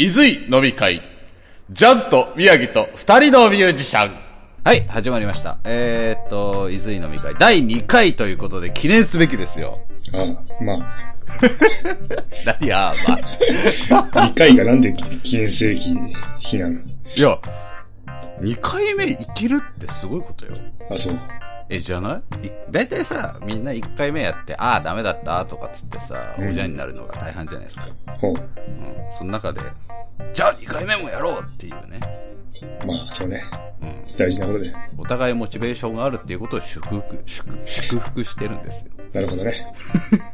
伊豆飲み会。ジャズと宮城と二人のミュージシャン。はい、始まりました。えー、っと、伊豆飲み会第2回ということで記念すべきですよ。ああ、まあ、何や、まあ。2回がなんで記念すべき日なの？いや、2回目いけるってすごいことよ。あ、そう。え、じゃない？いだいたいさ、みんな1回目やって、ああ、ダメだったとかっつってさ、うんおじゃんになるのが大半じゃないですか。ほう。うん。その中で、じゃあ2回目もやろうっていうね。まあ、そうね。うん。大事なことで。お互いモチベーションがあるっていうことを祝福、祝祝福してるんですよ。なるほどね。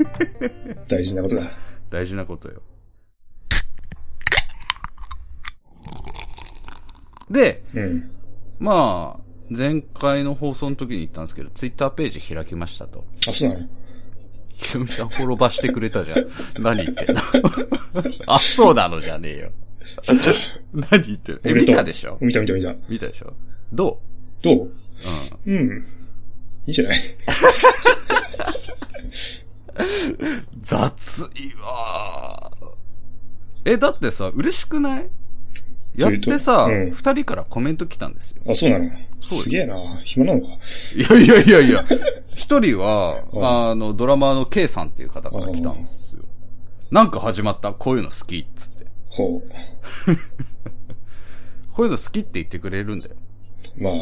大事なことだ。大事なことよ。で、うん。まあ、前回の放送の時に言ったんですけど、ツイッターページ開きましたと。あ、そうなの？ひろみさん滅ばしてくれたじゃん。何言ってんの？あ、そうなのじゃねえよ。何言ってる？え、見たでしょ？見た見た見た。見たでしょ？どどう？ううん。いいじゃない？うん。雑いわーえ、だってさ、嬉しくない？やってさ、というん二、人からコメント来たんですよ。あ、そうなの？そうすげえな。暇なのか？いやいやいやいや、一人は、うんあの、ドラマーの K さんっていう方から来たんですよ。なんか始まった、こういうの好きっつって。ほ こういうの好きって言ってくれるんだよ。う。まあ、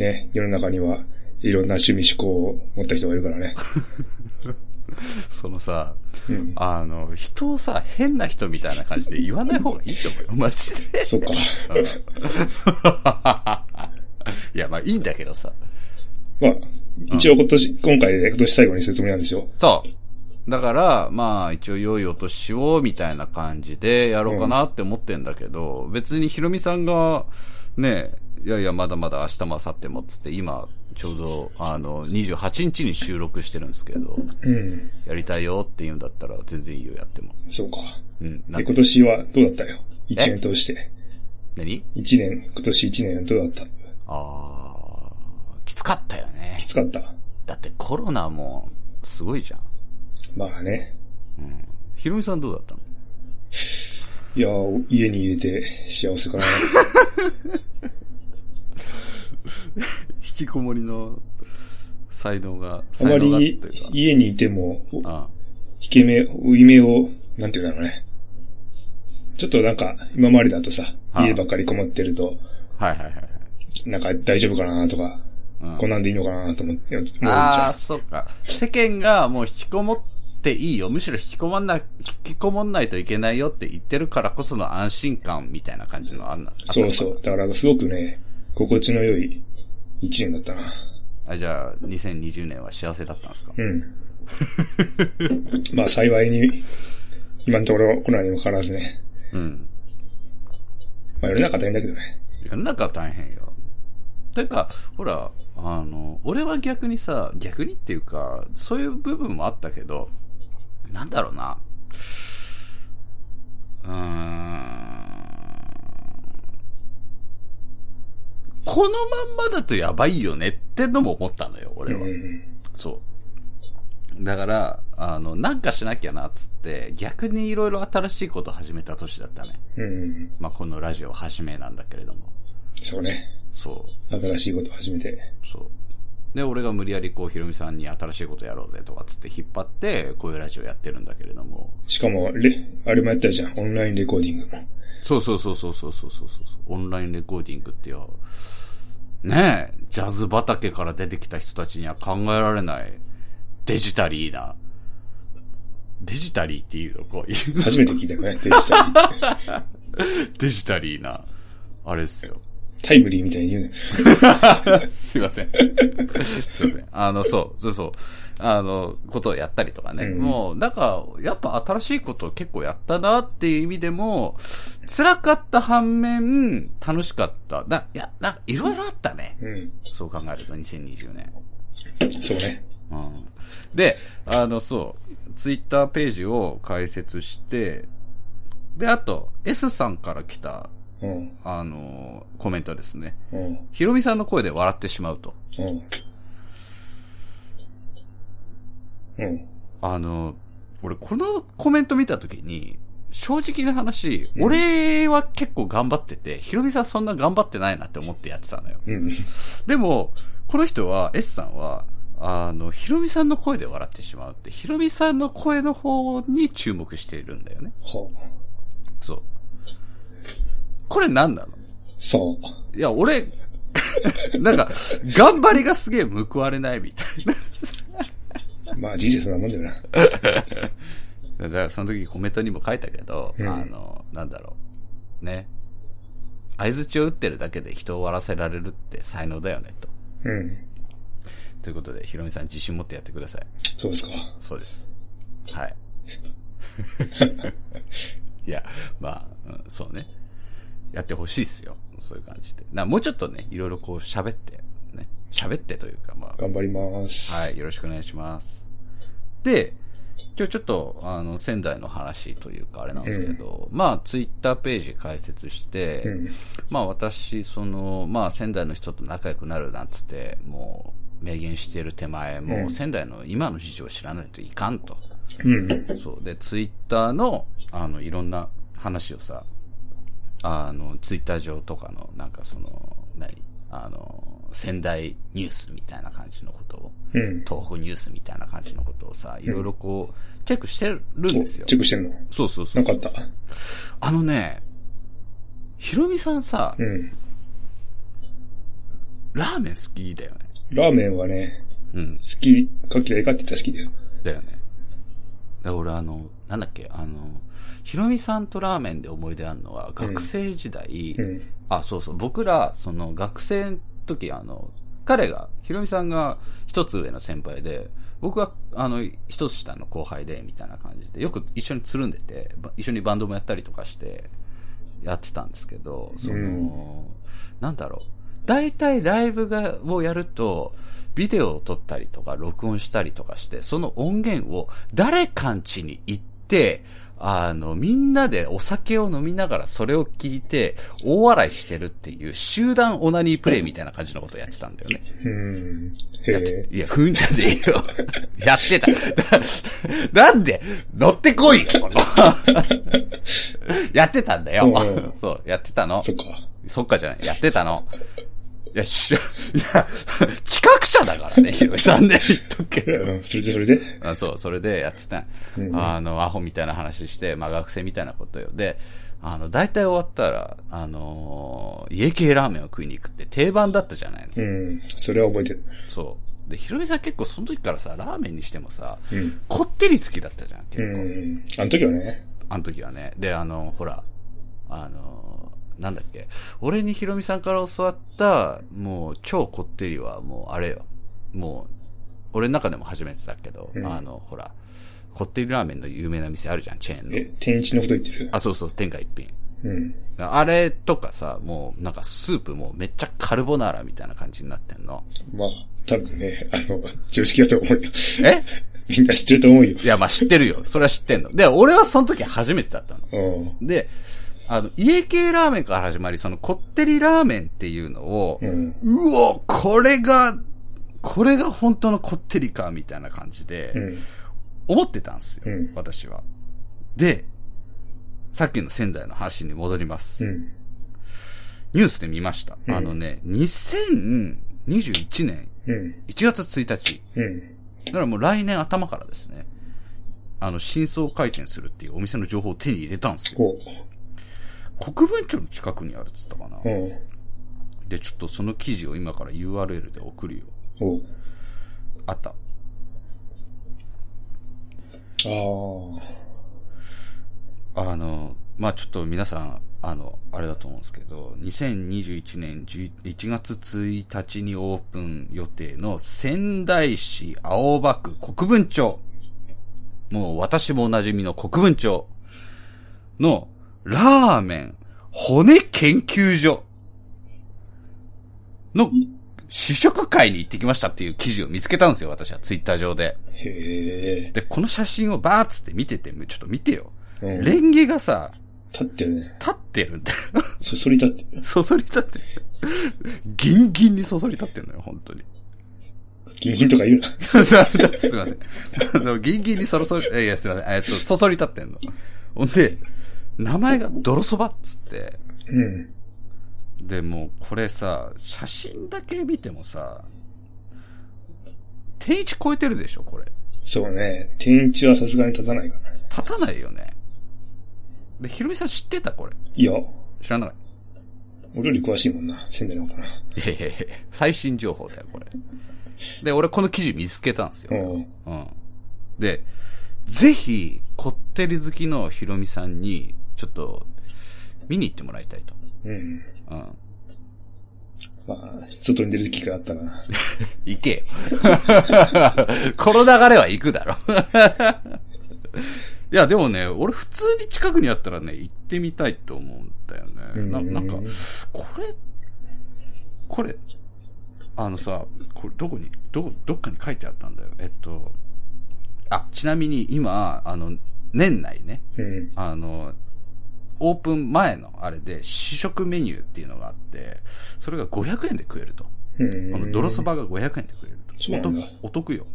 ね、世の中にはいろんな趣味思考を持った人がいるからね。そのさ、うん。あの、人をさ、変な人みたいな感じで言わない方がいいと思うよ。マジで。そっか。いや、まあいいんだけどさ。まあ、一応今年、今回で今年最後にするつもりなんですよ。そう。だから、まあ、一応良いお年を、みたいな感じでやろうかなって思ってんだけど、別にヒロミさんが、ね、いやいや、まだまだ明日も明後日もっつって、今、ちょうど、あの、28日に収録してるんですけど、うん。やりたいよって言うんだったら、全然いいよ、やっても。そうか。うん。なで、今年はどうだったよ？一年通して。何？一年、今年一年どうだった？あー、きつかったよねき。つかった。だってコロナも、すごいじゃん。まあね。うん。ヒロミさんどうだったの？いや、家に入れて幸せかな。引きこもりの才能が、あまり。家にいても、あ引け目、負い目を、なんていうんだろうね。ちょっとなんか、今までだとさ、はあ家ばっかりこもってると、はいはいはいはい。なんか大丈夫かなとか、うんこんなんでいいのかなと思って、思うじああ。そうか。世間がもう引きこもっていいよ。むしろ引きこもんない、引きこもんないといけないよって言ってるからこその安心感みたいな感じのあんな。そうそう。だからすごくね、心地の良い一年だったな。あじゃあ、2020年は幸せだったんですか？うん。まあ幸いに、今のところコロナにもかかわらずね。うん。まあ世の中大変だけどね。世の中は大変よ。てか、ほら、あの、俺は逆にさ、逆にっていうか、そういう部分もあったけど、なんだろうな。うーん。このまんまだとやばいよねってのも思ったのよ、俺は。うん。そう。だから、あの、なんかしなきゃなっつって、逆にいろいろ新しいことを始めた年だったね。うん。まあ、このラジオ始めなんだけれども。そうね。そう。新しいことを始めて。そう。で、俺が無理やりこう、ひろみさんに新しいことやろうぜとかつって引っ張って、こういうラジオやってるんだけれども。しかも、レ、あれもやったじゃん。オンラインレコーディングも。そうそうそうそうそうそうそうそう。オンラインレコーディングってよ。ねえ、ジャズ畑から出てきた人たちには考えられない、デジタリーな、デジタリーっていうのこういう、初めて聞いたよね。デジタル。デジタリーな、あれですよ。タイムリーみたいに言うね。すいません。すいません。あの、そう、そうそう。あの、ことをやったりとかね。うんもう、なんか、やっぱ新しいことを結構やったなっていう意味でも、辛かった反面、楽しかった。な、いや、なんか、いろいろあったね。うん。そう考えると、2020年。そうね。うん。で、あの、そう、ツイッターページを開設して、で、あと、S さんから来た、うん。あの、コメントですね。うん。ひろみさんの声で笑ってしまうと。うん。うん。あの、俺このコメント見たときに、正直な話、俺は結構頑張ってて、ヒロミさんそんな頑張ってないなって思ってやってたのよ。うん。でも、この人は、S さんは、あの、ヒロミさんの声で笑ってしまうって、ヒロミさんの声の方に注目しているんだよね。はあ。そう。これ何なの？そう。いや、俺、なんか、頑張りがすげえ報われないみたいな。まあ人生そんなもんだよな。だからその時コメントにも書いたけど、うんあの、なんだろう。ね。合図を打ってるだけで人を笑わせられるって才能だよね、と。うん。ということで、ヒロミさん自信持ってやってください。そうですか。そうです。はい。いや、まあ、うん、そうね。やってほしいっすよ。そういう感じで。な、もうちょっとね、いろいろこう喋って、ね。喋ってというか、まあ、頑張ります。はい、よろしくお願いします。で、今日ちょっと、あの、仙台の話というか、あれなんですけど、まあ、ツイッターページ開設して、うん。まあ、私、その、まあ、仙台の人と仲良くなるなんつって、もう、明言してる手前、もう、仙台の今の事情を知らないといかんと。うん。うん。そう。で、ツイッターの、あの、いろんな話をさ、あの、ツイッター上とかの、なんかその、何？あの、仙台ニュースみたいな感じのことを、うん。東北ニュースみたいな感じのことをさ、いろいろこう、チェックしてるんですよチ。ェックしてんの？そうそうそう。なんかあった？あのね、ひろみさんさ、うん。ラーメン好きだよね。ラーメンはね、うん。好きか嫌いかって言ったら好きだよ。だよね。だから俺あの、なんだっけ、あの、ひろみさんとラーメンで思い出あるのは、学生時代、うん。あ、そうそう、僕ら、その学生の時、あの、彼が、ひろみさんが一つ上の先輩で、僕は、あの、一つ下の後輩で、みたいな感じで、よく一緒につるんでて、ば一緒にバンドもやったりとかして、やってたんですけど、その、うんなんだろう。大体ライブが、をやると、ビデオを撮ったりとか、録音したりとかして、その音源を誰かんちに行って、あの、みんなでお酒を飲みながらそれを聞いて、大笑いしてるっていう集団オナニープレイみたいな感じのことをやってたんだよね。うん。や。いや、ふんじゃねえよ。やってた。だなんで乗ってこいよ、そこ。やってたんだよ。そう、やってたの。そっか。そっかじゃない。やってたの。いや、し、いや、企画者だからね、ひろみさんで言っとくけど。うん。それでそれで？あそう、それでやってた。うんあの、アホみたいな話して、まあ学生みたいなことよ。で、あの、大体終わったら、あのー家系ラーメンを食いに行くって定番だったじゃないの。うん。それは覚えてる。そう。で、ひろみさん結構その時からさ、ラーメンにしてもさ、うん。こってり好きだったじゃん、結う構。ん。あの時はね。あの時はね。で、あの、ほら、あの、なんだっけ？俺にひろみさんから教わった、もう、超こってりは、もう、あれよ。もう、俺の中でも初めてだけど、うんあの、ほら、こってりラーメンの有名な店あるじゃん、チェーンの。え、天一のこと言ってる？あ、そうそう、天下一品。うん。あれとかさ、もう、なんかスープもめっちゃカルボナーラみたいな感じになってんの。まあ、多分ね、あの、常識だと思うよ。え？みんな知ってると思うよ。いや、まあ知ってるよ。それは知ってんの。で、俺はその時初めてだったの。うん。で、あの、家系ラーメンから始まり、そのこってりラーメンっていうのをう、ん。うお、これが、これが本当のこってりか、みたいな感じでう、ん。思ってたんですよ、うん私は。で、さっきの仙台の話に戻ります。うん。ニュースで見ました。うんあのね、2021年うん。1月1日。うん。だからもう来年頭からですね、あの、真相回転するっていうお店の情報を手に入れたんですよ。こ国分町の近くにあるっつったかな。う。うん。で、ちょっとその記事を今から URL で送るよ。あった。ああ。あの、まあちょっと皆さん、あの、あれだと思うんですけど、2021年11 1月1日にオープン予定の仙台市青葉区国分町。もう私もお馴染みの国分町のラーメン骨研究所の試食会に行ってきましたっていう記事を見つけたんですよ、私はツイッター上で。へえ。で、この写真をバーッつって見てて、ちょっと見てよ。うん。レンゲがさ、立ってるね。立ってるんだよ。そそり立ってる。そそり立ってる。ギンギンにそそり立ってんのよ、本当に。ギンギンとか言うな。すいません。あのギンギンにそろそり、いや、すいません。えっと、そそり立ってんの。ほんで、名前が泥そばっつって、うん。で、もうこれさ、写真だけ見てもさ、天一超えてるでしょ、これ。そうね。天一はさすがに立たないから。立たないよね。で、ひろみさん知ってたこれ。いや、知らない。俺より詳しいもんな。仙台の方かな。いやいやいや最新情報だよ、これ。で、俺この記事見つけたんですよ。うん。うん。で、ぜひ、こってり好きのひろみさんに、ちょっと、見に行ってもらいたいと。うん。うん。まあ、外に出る機会あったらな。行けよ。この流れは行くだろ。いや、でもね、俺普通に近くにあったらね、行ってみたいと思うんだよね。ななんか、これ、これ、あのさ、これどこに、ど、どっかに書いてあったんだよ。えっと、あ、ちなみに今、あの、年内ね、うん。あの、オープン前のあれで試食メニューっていうのがあって、それが500円で食えると。うん。この泥そばが500円で食えると。お得お得よ。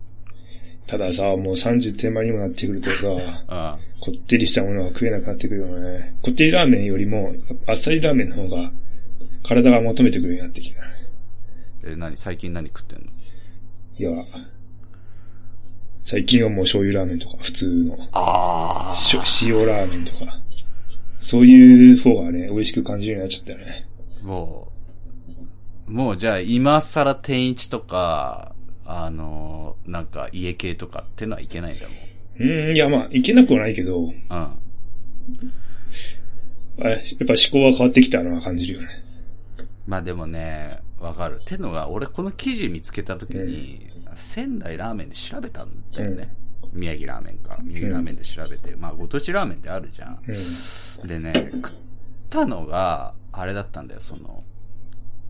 たださ、もう30手前にもなってくるとさ、あこってりしたものが食えなくなってくるよね。こってりラーメンよりも、あっさりラーメンの方が、体が求めてくるようになってきた。え、何？最近何食ってんの？いや、最近はもう醤油ラーメンとか、普通の、あしょ塩ラーメンとか、そういう方がね、美味しく感じるようになっちゃったよね。もう、もうじゃあ今更天一とか、あのーなんか家系とかってのはいけないんだうーん、いやまあ、いけなくはないけど、もん。うん。あやっぱ思考は変わってきたのは感じるよね。まあでもね、わかる。ってのが、俺この記事見つけたときに、仙台ラーメンで調べたんだよね。宮城ラーメンか。宮城ラーメンで調べて、まあご当地ラーメンってあるじゃん。うん。でね、食ったのが、あれだったんだよ、その、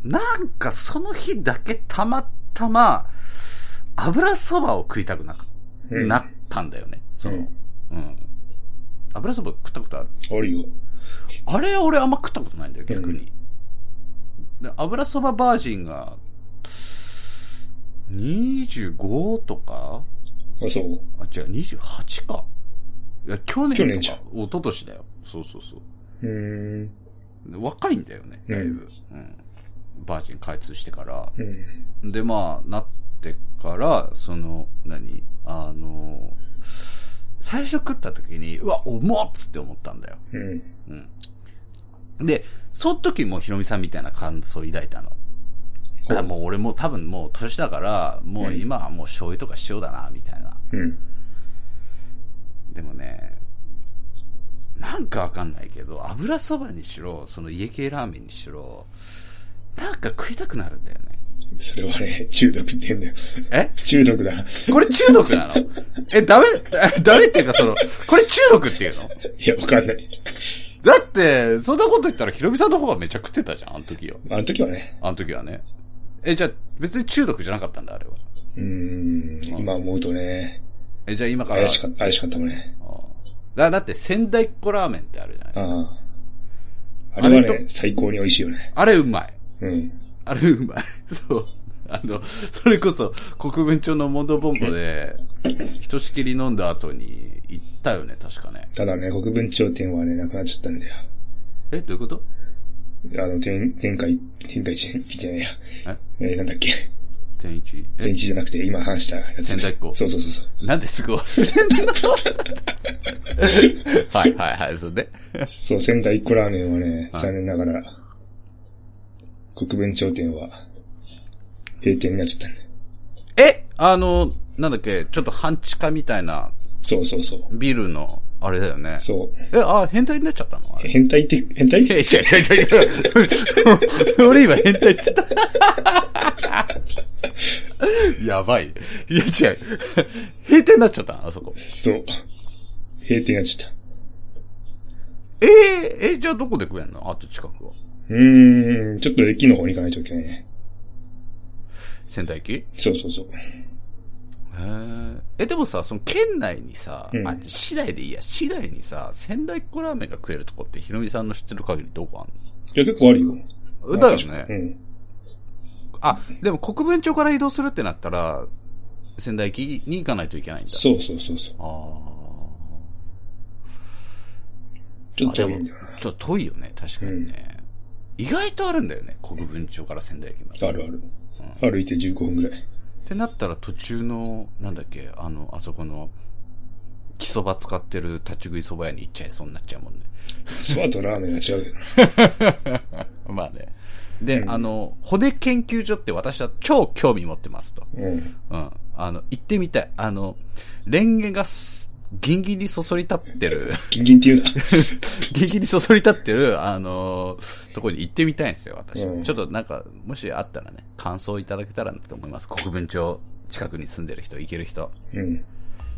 なんかその日だけたまたま、油そばを食いたくなか、うんなったんだよね。その、ううんん。油そば食ったことある？あるよ。あれ俺あんま食ったことないんだよ、逆に。で油そばバージンが、25とか？あ、そう。あ、違う、28か。いや、去年とか。去年じゃん一昨年だよ。そうそうそう。うーん。若いんだよね、だいぶ。うん。バージン開通してから。うん。で、まあ、なってから、その、何？あの、最初食った時に、うわ、重っつって思ったんだよ。うん。うん。で、その時もひろみさんみたいな感想を抱いたの。ほうあもう俺もう多分もう年だから、もう今はもう醤油とか塩だな、みたいな。うん。でもね、なんかわかんないけど、油そばにしろ、その家系ラーメンにしろ、なんか食いたくなるんだよね。それはね、中毒って言うんだよ。え？中毒だ。これ中毒なの？え、ダメ、え ダメっていうかその、これ中毒っていうの？いや、わかんない。だって、そんなこと言ったらひろみさんの方がめちゃ食ってたじゃん、あの時よ。あの時はね。あの時はね。え、じゃあ別に中毒じゃなかったんだ、あれは。うーん。今思うとね、え、じゃあ今から。怪しかった、怪しかったもんね。ああだだって仙台っ子ラーメンってあるじゃないですか。ああ。あれはね、最高に美味しいよね。あれうまい。うん。あれうまい。そう。あの、それこそ国分町のモンドボンボで、ひとしきり飲んだ後に行ったよね、確かね。ただね、国分町店はね、なくなっちゃったんだよ。え、どういうこと？あの、天、天海、天海地じゃないや。えーなんだっけ？天一？え？天地じゃなくて、今話したやつ。仙台っ子そうそうそうそう。なんですぐ忘れんのはいはいはい、それで。そう、仙台一個ラーメンはね、はい残念ながら、国分町店は、閉店になっちゃったん。え、あの、なんだっけ、ちょっと半地下みたいなそうそうそう。ビルの、あれだよね。そう。え、あ、変態になっちゃったの？変態って、変態？いやいやいやい 俺今変態って言った。やばい。いや違う。閉店になっちゃったの？あそこ。そう。閉店になっちゃった。えー、え、じゃあどこで食えんの？あと近くは。うーん、ちょっと駅の方に行かないといけないね。仙台駅？へそうそうそう。ーえ、でもさ、その県内にさ、うんあ、市内でいいや、市内にさ、仙台っ子ラーメンが食えるとこってひろみさんの知ってる限りどこあんいや、結構あるよ。のだよね。うん。あ、でも国分町から移動するってなったら、仙台駅に行かないといけないんだ。そうそうそうそう。あちょっと遠いんだよちょっと遠いよね、確かにね。意外とあるんだよね、国分町から仙台駅まで。な。あるある。歩いて15分ぐらい。ってなったら途中の、なんだっけ、あの、あそこの、木そば使ってる立ち食いそば屋に行っちゃいそうになっちゃうもんね。そばとラーメンが違うけどな。まあね。で、うんあの、骨研究所って私は超興味持ってますと。うん。うん。あの、行ってみたい。あの、レンゲがすギンギンにそそり立ってる、ギンギンって言うな。ギンギンにそそり立ってる、あのところに行ってみたいんですよ、私。うんちょっとなんか、もしあったらね、感想いただけたらなと思います。国分町近くに住んでる人、行ける人。うん。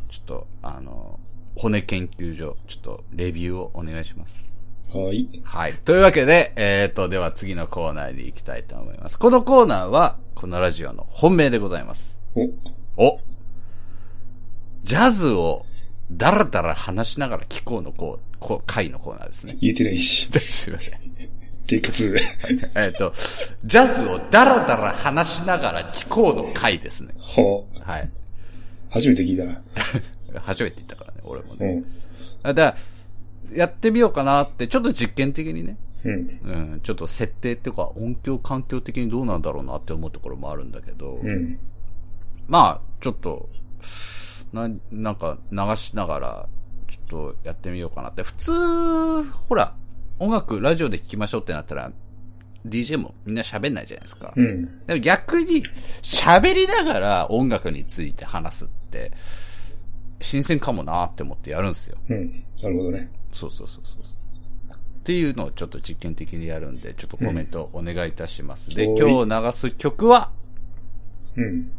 ちょっと、あの骨研究所、ちょっと、レビューをお願いします。はい。はい。というわけで、えっ、と、では次のコーナーに行きたいと思います。このコーナーは、このラジオの本命でございます。お、おジャズをダラダラ話しながら聞こうのこう、こう回のコーナーですね。言えてないし。すいません。テイク2。えっと、ジャズをダラダラ話しながら聞こうの回ですね。ははい。あ、初めて聞いたな。初めて言ったからね、俺もね。うん。あだから、やってみようかなって、ちょっと実験的にね。うん。うん、ちょっと設定っていうか、音響環境的にどうなんだろうなって思うところもあるんだけど、うん。まあ、ちょっと、な、なんか流しながら、ちょっとやってみようかなって。普通、ほら、音楽、ラジオで聴きましょうってなったら、DJ もみんな喋んないじゃないですか。うん。でも逆に、喋りながら音楽について話すって、新鮮かもなって思ってやるんですよ。うん。なるほどね。そうそうそうそう。っていうのをちょっと実験的にやるんで、ちょっとコメントお願いいたします。で、はい今日流す曲は、うん。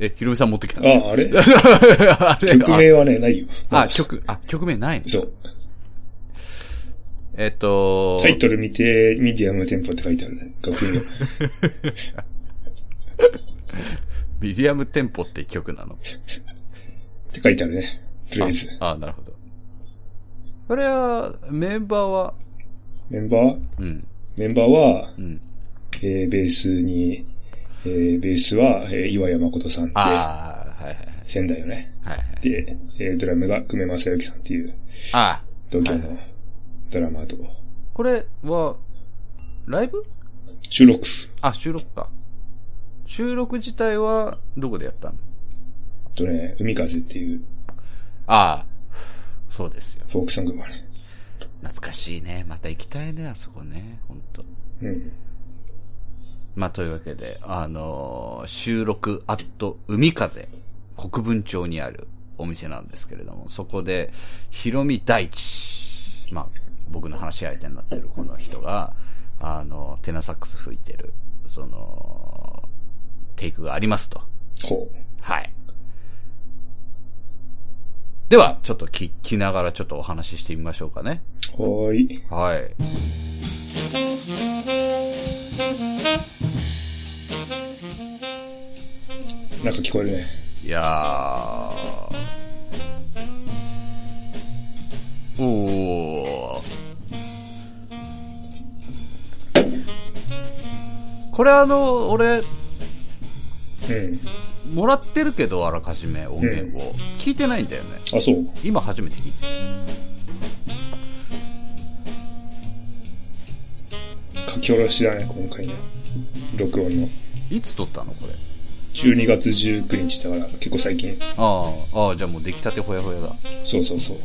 え、ひろみさん持ってきたあ、あれ？あれ曲名はね、ないよ。あ、曲、あ、曲名ないの？そう。えっと、タイトル見て、ミディアムテンポって書いてあるね。楽譜に。ミディアムテンポって曲なの？って書いてあるね。とりあえず。あ、あなるほど。これは、メンバーは、メンバー？うん、メンバーは、うん。えー、ベースに、えー、ベースは、えー、岩谷誠さんで、ああ、はいはい仙台よね。はい。はいはい。で、えー、ドラムが久米正幸さんっていう、あ東京のはいはドラマーと、これは、ライブ？収録。あ、収録か。収録自体は、どこでやったの？あとね、海風っていうああ、そうですよ。フォークソングがね。懐かしいね。また行きたいね、あそこね。本当うん。まあ、というわけで、あのー収録アット海風、国分町にあるお店なんですけれども、そこで、ひろみ大地、まあ、僕の話し相手になってるこの人が、あの、テナサックス吹いてる、その、テイクがありますと。ほはい。では、ちょっと聞きながらちょっとお話ししてみましょうかね。う。はーい。はい。なんか聞こえるね。いやー。おー。これあの、俺、うん。もらってるけど、あらかじめ音源を。聞いてないんだよね。あ、そう。今初めて聞いて。書き下ろしだね、今回の。録音の。いつ撮ったのこれ？12月19日だから結構最近。ああ、ああ、じゃあもう出来たてほやほやだ。そうそうそう。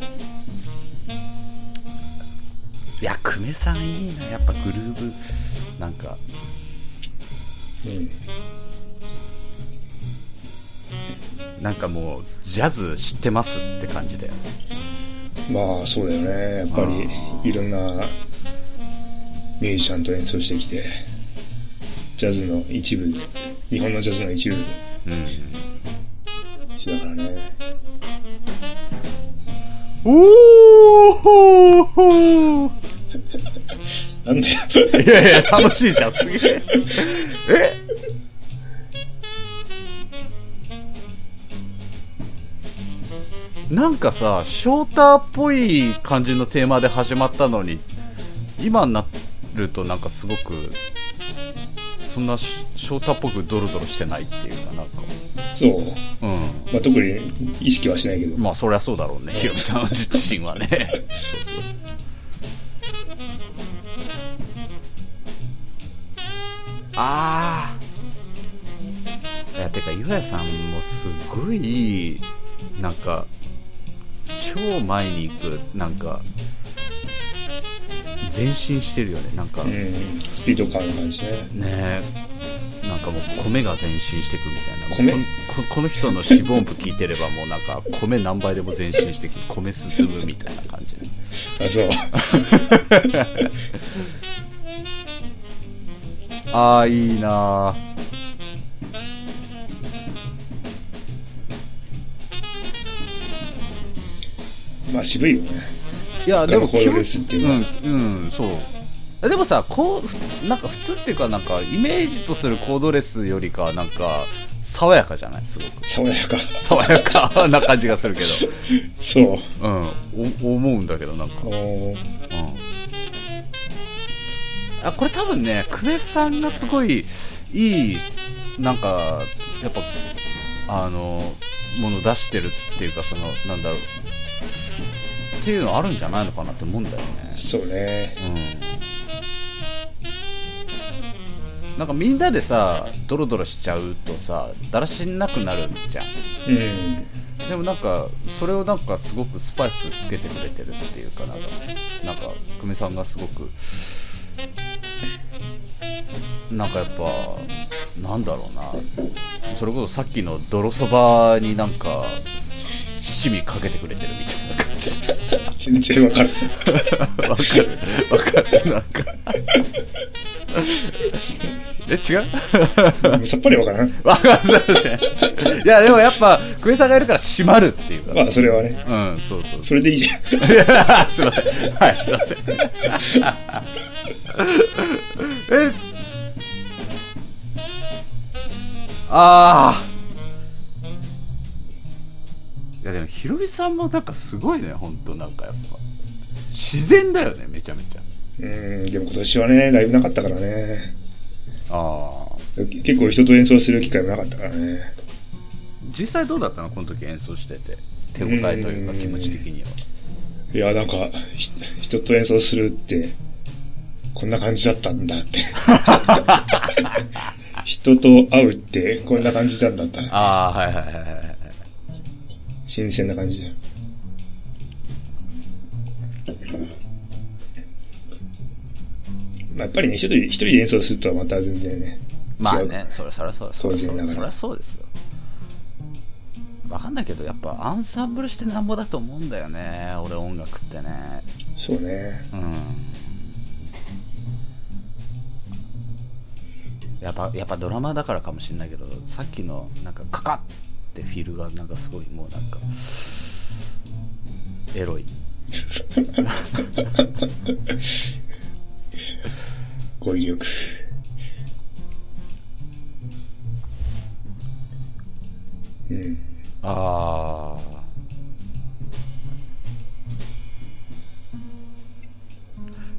いや、久米さんいいな。やっぱグルーブ、なんか、うん。なんかもう、ジャズ知ってますって感じだよね。まあ、そうだよね。やっぱり、いろんなミュージシャンと演奏してきて、ジャズの一部、日本のジャズの一部うん。だからね。おーほーなんだよ。いやいや、楽しいじゃん、すげえ。え？なんかさ、ショーターっぽい感じのテーマで始まったのに、今になるとなんかすごく、そんなシショーターっぽくドロドロしてないっていうかなんか、そう。うん。まあ、特に意識はしないけど。まあそりゃそうだろうねひろみさん自身はね そうそうああいやてか岩屋さんもすごいなんか超前に行くなんか前進してるよねなんか、うん、スピード感の感じね。ねなんかもう米が前進していくみたいな米？こここの人の四分音符聞いてればもうなんか米何倍でも前進していく米進むみたいな感じあ、そう。ああいいなまあ渋いよね。いやでもコードレスっていうのは。うんうんそうでもさこうなんか普通っていうかなんかイメージとするコードレスよりかはなんか爽やかじゃない？すごく。爽やか。爽やか な感じがするけそう。どうん。お思うんだけどなんか。うん。あこれ多分ね久米さんがすごいいいなんかやっぱあのもの出してるっていうかそのなんだろう。っていうのあるんじゃないのかなって思うんだよね。そうね。うんなんかみんなでさドロドロしちゃうとさだらしなくなるじゃん。うん。でもなんかそれをなんかすごくスパイスつけてくれてるっていうかなんかなんか久米さんがすごくなんかやっぱなんだろうな。それこそさっきの泥そばになんか七味かけてくれてるみたいな全然わかる。わかるわかるなんかえ違う？さっぱりわからん。わかるそうですねいやでもやっぱ久米さんがいるから締まるっていうかまあ、それはね。うんそうそうそれでいいじゃん。いやすいません。はい、すいません。え？ああ。いやでも、ひろみさんもなんかすごいね、ほんとなんかやっぱ。自然だよね、めちゃめちゃ。うん、でも今年はね、ライブなかったからね。ああ。結構人と演奏する機会もなかったからね。実際どうだったのこの時演奏してて。手応えというか気持ち的には。いや、なんか、ひ人と演奏するって、こんな感じだったんだって。人と会うって、こんな感じなんだった。ああ、はいはいはいはい。新鮮な感じ。まあ、やっぱりね、一人で一人で演奏するとはまた全然ね。違うまあね、それそれそうそれ当然ながらそれはそうですよ。わかんないけど、やっぱアンサンブルしてなんぼだと思うんだよね、俺音楽ってね。そうね。うん。やっぱ、やっぱドラマだからかもしれないけど、さっきのなんかカカッってフィルがなんかすごいもうなんか、エロい。語彙力。うん。ああ。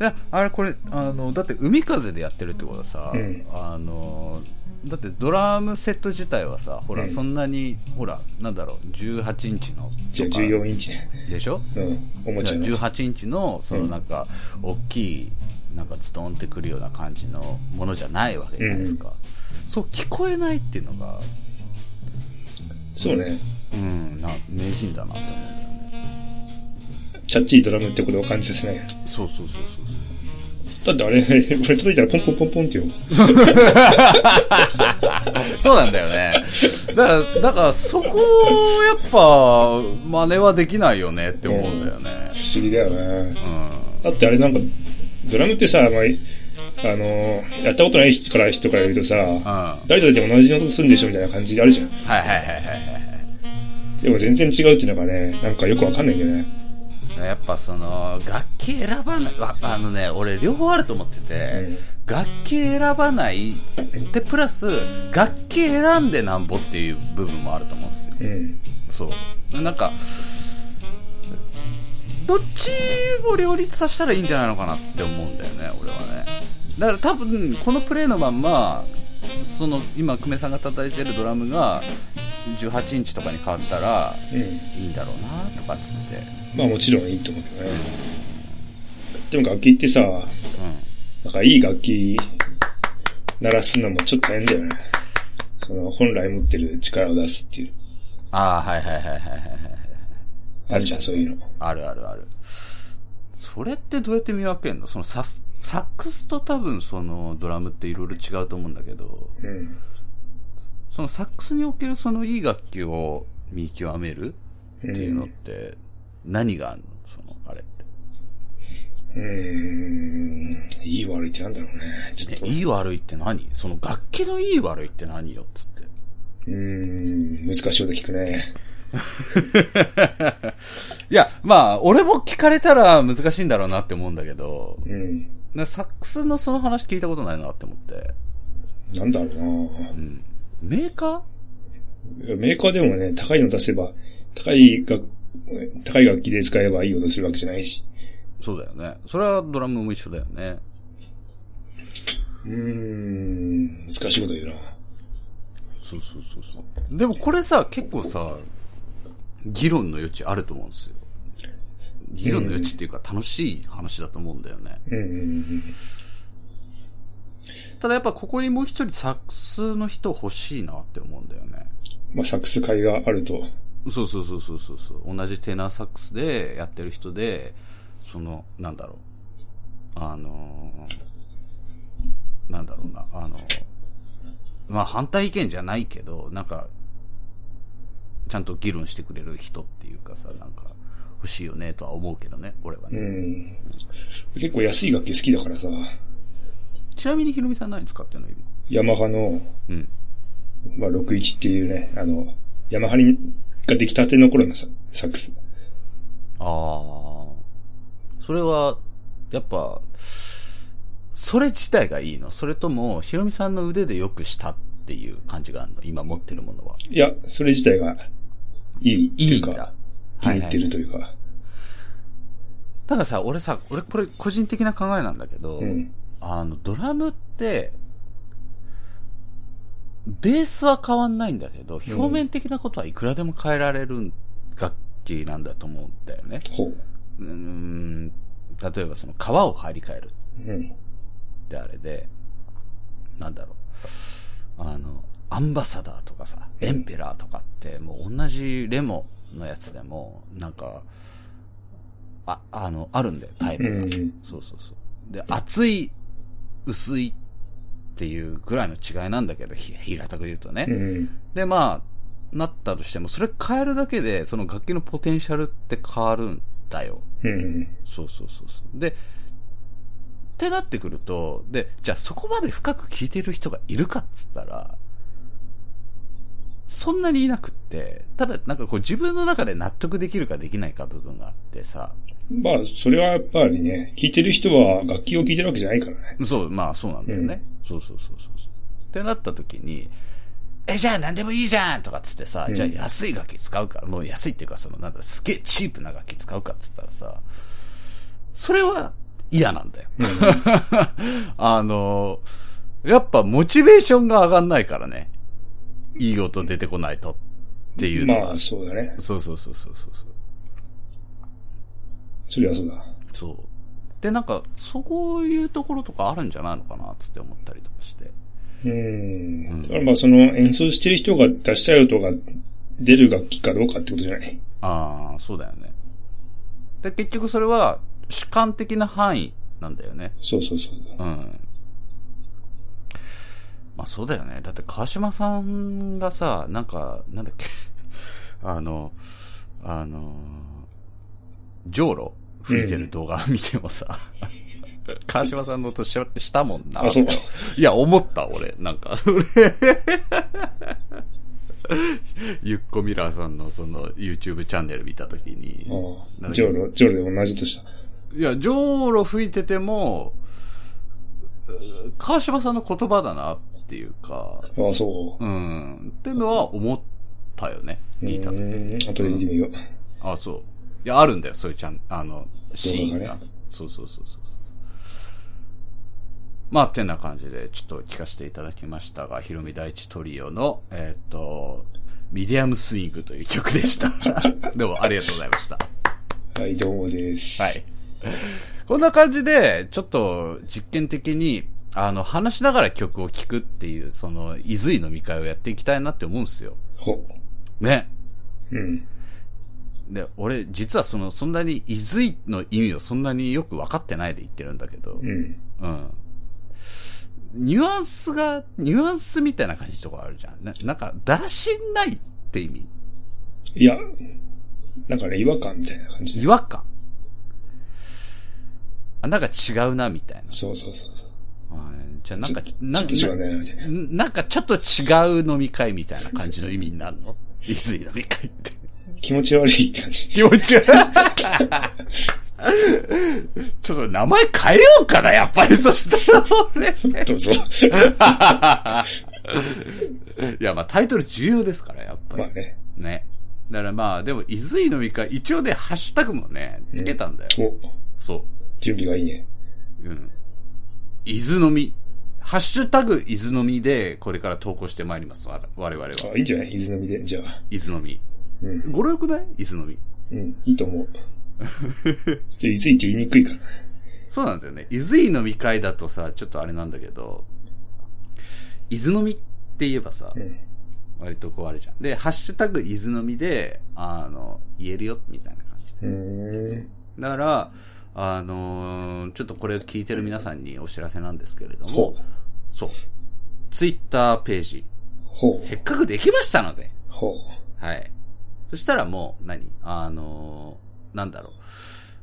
いやあれこれあのだって海風でやってるってことはさ、うんあのだってドラムセット自体はさほら、うんそんなにほらなんだろう18インチのじゃあとか14インチね。でしょ？うん。おもちゃの。18インチのそのなんか大きいなんかズドンってくるような感じのものじゃないわけじゃないですか、そう聞こえないっていうのがそうね。うんな名人だなって思うんだよねチャッチードラムってことを感じさせない。そうそうそうそうだってあれ、俺叩いたらポンポンポンポンってよ。そうなんだよね。だから、だからそこをやっぱ真似はできないよねって思うんだよね。不思議だよね。うん。だってあれなんか、ドラムってさ、まあ、あの、やったことない人から人から言うとさ、うん。は誰とだって同じ音するんでしょみたいな感じであるじゃん。いはいはいはいはい。でも全然違うっていうのがね、なんかよくわかんないんだよね。やっぱその、楽器選ばない、わあのね、俺両方あると思ってて、うん楽器選ばないで、プラス、楽器選んでなんぼっていう部分もあると思うんですよ。うん。そう。なんか、どっちも両立させたらいいんじゃないのかなって思うんだよね、俺はね。だから多分、このプレイのまんま、その、今、久米さんが叩いてるドラムが、18インチとかに変わったらうん。いいんだろうなとかっつって。まあもちろんいいと思うけどね。でも楽器ってさ、うなんかいい楽器鳴らすのもちょっと大変だよね。その本来持ってる力を出すっていう。ん。ああ、はいはいはいはいはいはい。あるじゃん、そういうの。あるあるある。それってどうやって見分けんの？そのサス、サックスと多分そのドラムっていろいろ違うと思うんだけど、うん。そのサックスにおけるそのいい楽器を見極めるっていうのって何があるの？その、あれって。うーん。いい悪いってなんだろうね。ちょっと。ねいい悪いって何？その楽器のいい悪いって何よっつって。うーん。難しいこと聞くね。いや、まあ、俺も聞かれたら難しいんだろうなって思うんだけど、うん。なサックスのその話聞いたことないなって思って。なんだろうなうん。メーカー？メーカーでもね、高いの出せば、高い楽、高い楽器で使えばいい音するわけじゃないし。そうだよね。それはドラムも一緒だよね。うーん。難しいこと言うな。そうそうそうそう。でもこれさ、結構さ、議論の余地あると思うんですよ。議論の余地っていうか楽しい話だと思うんだよね。うんうんうん。ただやっぱここにもう一人サックスの人欲しいなって思うんだよね。まあ、サックス会があると。そうそうそうそうそうそう。同じテナーサックスでやってる人で、その、なんだろう。あのーなんだろうな。あのまあ反対意見じゃないけど、なんか、ちゃんと議論してくれる人っていうかさ、なんか、欲しいよねとは思うけどね、俺はうね。ん。結構安い楽器好きだからさ、ちなみにヒロミさん何使ってんの今？ヤマハの、うん。まあ、61っていうね、あの、ヤマハにができたての頃のササックス。ああ。それは、やっぱ、それ自体がいいの？それとも、ヒロミさんの腕でよくしたっていう感じがあるの？今持ってるものは。いや、それ自体がいいっていういいんだか、気に入ってるというか。だからさ、俺さ、俺これ個人的な考えなんだけど、うん。あの、ドラムって、ベースは変わんないんだけど、表面的なことはいくらでも変えられる楽器なんだと思うんだよね。ほう。ん、例えばその皮を張り替えるうん。ってあれで、なんだろう。あの、アンバサダーとかさ、エンペラーとかって、もう同じレモのやつでも、なんか、あ、あの、あるんだよ、タイプが。うんそうそうそう。で、厚い、薄いっていうぐらいの違いなんだけど、ひ平たく言うとね。うん。で、まあ、なったとしても、それ変えるだけで、その楽器のポテンシャルって変わるんだよ。うん。そうそうそうそう。で、ってなってくると、で、じゃあそこまで深く聞いてる人がいるかっつったら、そんなにいなくって、ただなんかこう自分の中で納得できるかできないか部分があってさ、まあ、それはやっぱりね、聴いてる人は楽器を聴いてるわけじゃないからね。そう、まあそうなんだよね。そうそうそうそうそう。ってなった時に、え、じゃあ何でもいいじゃんとかっつってさ、うんじゃあ安い楽器使うか、もう安いっていうかそのなんだ、すげえチープな楽器使うかっつったらさ、それは嫌なんだよ。あの、やっぱモチベーションが上がんないからね。いい音出てこないとっていうのは。まあ、そうだね。そうそうそうそうそうそう。それはそうだ。そう。で、なんか、そういうところとかあるんじゃないのかな、つって思ったりとかして。うん。だからまあ、その演奏してる人が出したい音が出る楽器かどうかってことじゃない？ああ、そうだよね。で、結局それは主観的な範囲なんだよね。そうそうそう。うん。まあそうだよね。だって川島さんがさ、なんか、なんだっけ、あの、あの、ジョーロ？吹いてる動画見てもさ、川島さんの音ししたもんな。いや、思った、俺。なんか、それ。ゆっこミラーさんのその YouTube チャンネル見たときに、ジョーロ、ジョーロで同じとした？いや、ジョーロ吹いてても、う川島さんの言葉だなっていうか、ああ、そう。うん、ってのは思ったよね、聞いたと後で見てみよう。あ、そう。いや、あるんだよ、そういうちゃん、あの、シーンが。そうそうそうそう。まあ、てな感じで、ちょっと聞かせていただきましたが、ひろみ第一トリオの、えーっと、ミディアムスイングという曲でした。どうもありがとうございました。はい、どうもです。はい。こんな感じで、ちょっと実験的に、あの、話しながら曲を聴くっていう、その、いずい飲み会をやっていきたいなって思うんですよ。ほ。ね。うん。で、俺、実はその、そんなに、いずいの意味をそんなによく分かってないで言ってるんだけど、うん。うん。ニュアンスが、ニュアンスみたいな感じとかあるじゃん。ななんか、だらしないって意味いや、なんかね、違和感みたいな感じで違和感あ、なんか違うな、みたいな。そうそうそうそう。はいじゃあなんか、ちょなちょっと違うんだよな、みたいな。ななんかちょっと違う飲み会みたいな感じの意味になるの？いずい飲み会って。気持ち悪いって感じ。気持ち悪い。ちょっと名前変えようかな、やっぱり。そしたら俺。どうぞ。いや、まあタイトル重要ですから、やっぱり。まあね。ね。だからまあ、でも、いずい飲み会、一応ね、ハッシュタグもね、つけたんだよ。お、そ準備がいいね。う。うん。伊豆飲み。ハッシュタグ伊豆飲みで、これから投稿してまいります。わ我々は。あ、いいんじゃない？伊豆のみで。じゃあ。伊豆飲み。うん。語呂よくない？伊豆飲み。うん。いいと思う。ちょっといついって言いにくいから。そうなんだよね。伊豆飲み会だとさ、ちょっとあれなんだけど、伊豆飲みって言えばさう、ん。割とこうあるじゃん。で、ハッシュタグ伊豆飲みで、あの、言えるよ、みたいな感じで。だから、あのーちょっとこれを聞いてる皆さんにお知らせなんですけれどほも、そう。ツイッターページ、ほう。せっかくできましたので、ほう。はい。そしたらもう何、あのーなんだろう。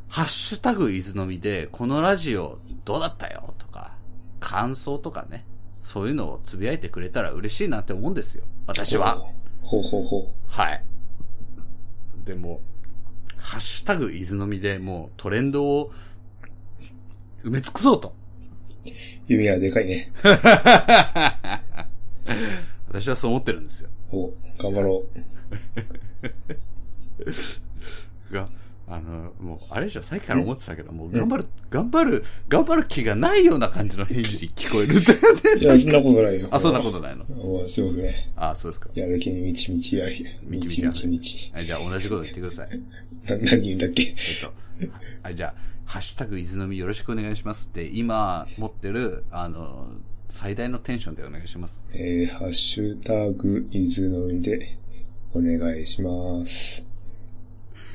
ハッシュタグ伊豆のみで、このラジオどうだったよとか、感想とかね、そういうのをつぶやいてくれたら嬉しいなって思うんですよ。私は。ほうほうほはい。でも、ハッシュタグ伊豆のみでもうトレンドを埋め尽くそうと。う。弓はでかいね。私はそう思ってるんですよ。ほう。頑張ろ が、あの、もう、あれでしょ、さっきから思ってたけど、もう頑張る、頑張る、頑張る気がないような感じの返事に聞こえるんだよう。いや、そんなことないよ。あ、そんなことないの？おーすごくね。あ、そうですか。やる気にみちみちやり。みみちちみちみちみち。はい、じゃあ同じこと言ってください。な、何言うんだっけ？えっと、はい、じゃあ、ハッシュタグ伊豆のみよろしくお願いしますって、今持ってる、あの、最大のテンションでお願いします。えー、ハッシュタグ、伊豆のみで、お願いします。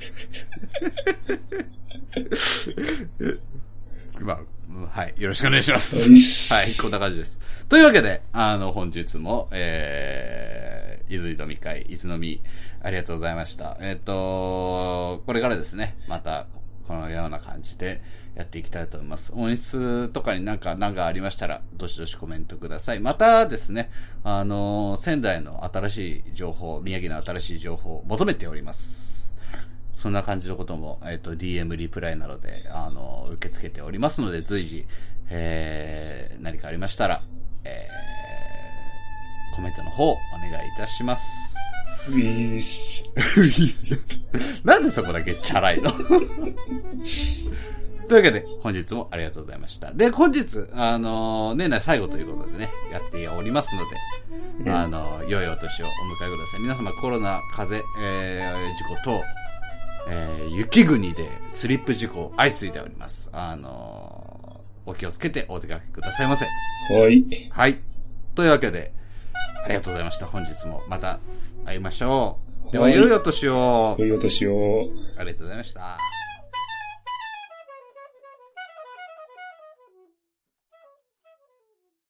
まあ、うんはい。よろしくお願いします。はい、こんな感じです。というわけで、あの、本日も、えー、伊豆飲み会、伊豆飲み、ありがとうございました。えっ、と、これからですね、また、このような感じでやっていきたいと思います。音質とかになんか、なんかありましたら、どしどしコメントください。またですね、あの、仙台の新しい情報、宮城の新しい情報を求めております。そんな感じのことも、えっ、と、DM リプライなどで、あの、受け付けておりますので、随時、えー、何かありましたら、えー、コメントの方、お願いいたします。ウィース。なんでそこだけチャラいの？というわけで、本日もありがとうございました。で、本日、あの、年内最後ということでね、やっておりますので、あの、良いお年をお迎えください。皆様コロナ、風邪、えー、事故等、えー、雪国でスリップ事故相次いでおります。あのお気をつけてお出かけくださいませ。はい。はい。というわけで、ありがとうございました。本日もまた会いましょう。では、はい良いお年を。良いお年を。ありがとうございました。